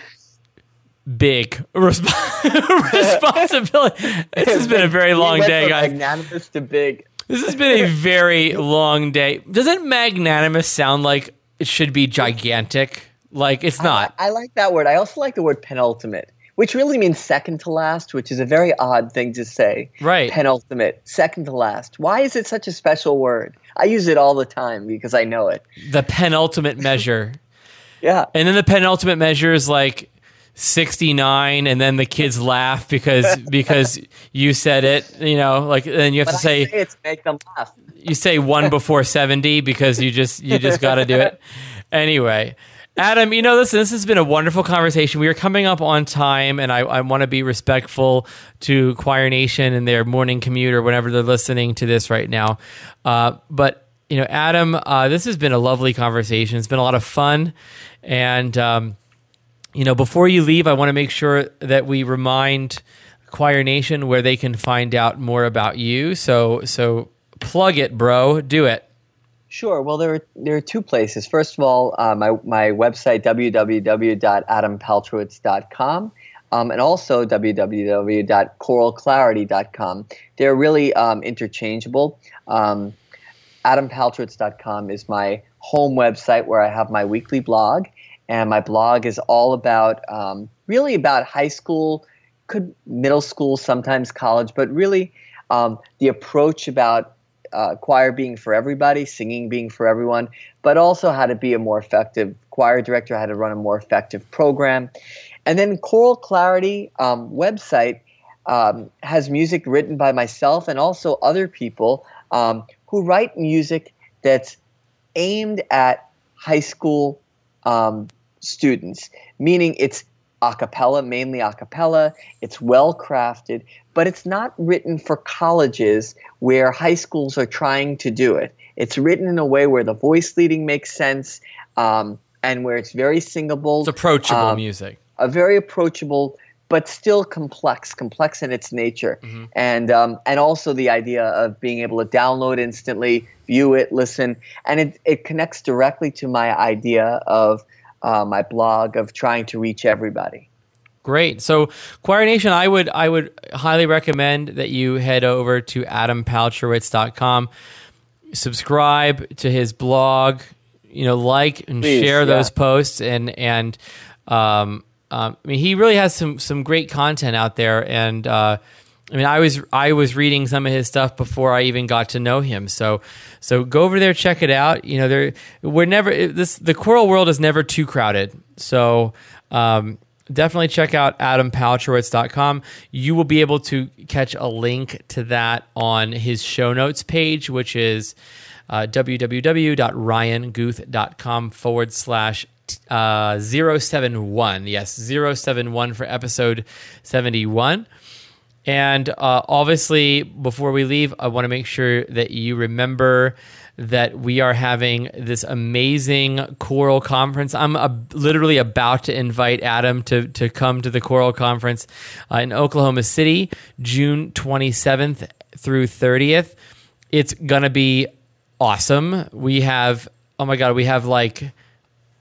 big resp- responsibility. This has been a very long day, guys. Magnanimous to big. This has been a very long day. Doesn't magnanimous sound like it should be gigantic? Like it's not. I, I like that word. I also like the word penultimate, which really means second to last, which is a very odd thing to say. Right. Penultimate, second to last. Why is it such a special word? I use it all the time because I know it. The penultimate measure. Yeah. And then the penultimate measure is like 69 and then the kids laugh because because you said it, you know, like then you have But to say say it to make them laugh. you say one before 70 because you just you just got to do it anyway adam you know listen this has been a wonderful conversation. We are coming up on time and i, I want to be respectful to choir nation and their morning commute or whenever they're listening to this right now. Uh, but you know adam uh, this has been a lovely conversation. It's been a lot of fun. And um, you know before you leave i want to make sure that we remind choir nation where they can find out more about you. So so plug it bro. Do it Sure. Well, there are, there are two places. First of all, uh, my, my website, www.adampaltrowitz.com, um, and also www.choralclarity.com. They're really um, interchangeable. Um, AdamPaltrowitz.com is my home website where I have my weekly blog, and my blog is all about um, really about high school, could middle school, sometimes college, but really um, the approach about uh, choir being for everybody, singing being for everyone, but also how to be a more effective choir director, how to run a more effective program. And then Choral Clarity um, website um, has music written by myself and also other people um, who write music that's aimed at high school um, students, meaning it's a cappella, mainly a cappella. It's well crafted, but it's not written for colleges where high schools are trying to do it. It's written in a way where the voice leading makes sense um, and where it's very singable. it's approachable Um, music a very approachable but still complex, complex in its nature, and um, and also the idea of being able to download instantly, view it, listen, and it it connects directly to my idea of uh, my blog of trying to reach everybody. Great. So, Choir Nation, I would I would highly recommend that you head over to adampaltrowitz.com, subscribe to his blog, you know, like and Please, share yeah. those posts, and and um, um, I mean, he really has some some great content out there, and uh, I mean, I was I was reading some of his stuff before I even got to know him. So so go over there, check it out. You know, there we're never this the choral world is never too crowded. So um, definitely check out adampaltrowitz.com. You will be able to catch a link to that on his show notes page, which is uh, www.ryanguth.com forward slash uh, 071. Yes, 071 for episode 71. And uh, obviously, before we leave, I want to make sure that you remember that we are having this amazing choral conference. I'm uh, literally about to invite Adam to, to come to the choral conference uh, in Oklahoma City, June 27th through 30th. It's going to be awesome. We have, oh my God, we have like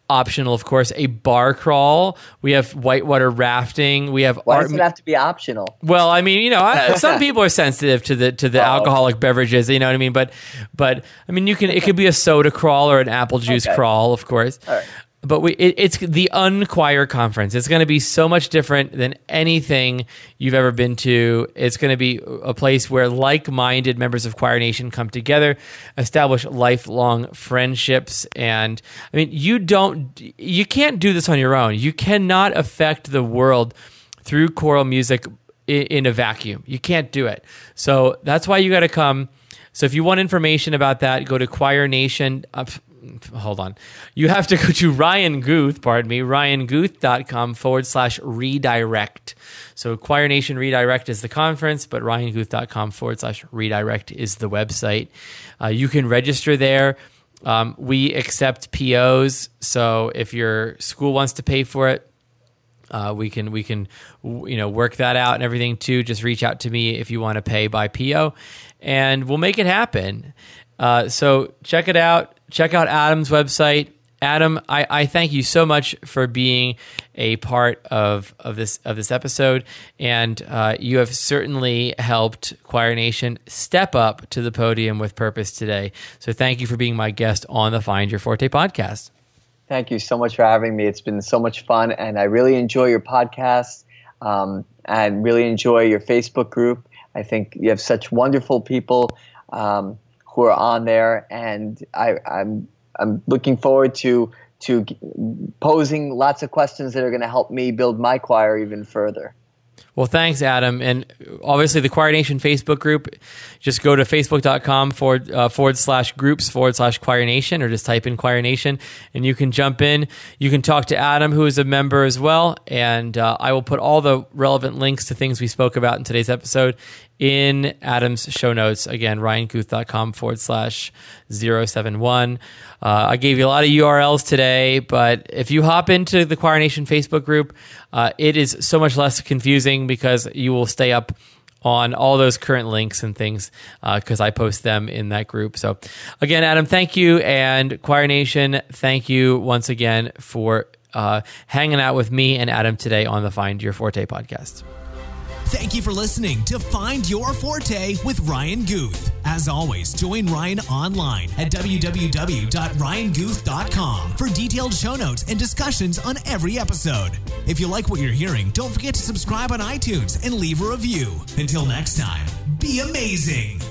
optional, of course, a bar crawl. We have whitewater rafting. We have Why art. does it have to be optional? Well, I mean, you know, I, some people are sensitive to the to the Oh. alcoholic beverages. You know what I mean? But but I mean, you can it could be a soda crawl or an apple juice Okay. crawl, of course. All right. But we, it, it's the Unchoir Conference. It's going to be so much different than anything you've ever been to. It's going to be a place where like-minded members of Choir Nation come together, establish lifelong friendships, and I mean, you don't, you can't do this on your own. You cannot affect the world through choral music in, in a vacuum. You can't do it. So that's why you got to come. So if you want information about that, go to Choir Nation. Uh, hold on. You have to go to Ryan Guth, pardon me, ryanguth.com forward slash redirect. So Choir Nation Redirect is the conference, but ryanguth.com forward slash redirect is the website. Uh, you can register there. Um, we accept POs, so if your school wants to pay for it, uh, we can we can you know work that out and everything too. Just reach out to me if you want to pay by PO, and we'll make it happen. Uh, so check it out. Check out Adam's website. Adam, I, I thank you so much for being a part of, of this of this episode, and uh, you have certainly helped Choir Nation step up to the podium with purpose today. So thank you for being my guest on the Find Your Forte podcast. Thank you so much for having me. It's been so much fun, and I really enjoy your podcast um, and really enjoy your Facebook group. I think you have such wonderful people um, who are on there, and I, I'm I'm looking forward to to posing lots of questions that are going to help me build my choir even further. Well, thanks, Adam. And obviously, the Choir Nation Facebook group, just go to facebook.com forward, uh, forward slash groups forward slash Choir Nation, or just type in Choir Nation, and you can jump in. You can talk to Adam, who is a member as well. And uh, I will put all the relevant links to things we spoke about in today's episode in Adam's show notes. Again, ryanguth.com forward slash 071. Uh, I gave you a lot of URLs today, but if you hop into the Choir Nation Facebook group, uh, it is so much less confusing because you will stay up on all those current links and things because uh, I post them in that group. So, again, Adam, thank you. And Choir Nation, thank you once again for uh, hanging out with me and Adam today on the Find Your Forte podcast. Thank you for listening to Find Your Forte with Ryan Guth. As always, join Ryan online at www.ryanguth.com for detailed show notes and discussions on every episode. If you like what you're hearing, don't forget to subscribe on iTunes and leave a review. Until next time, be amazing.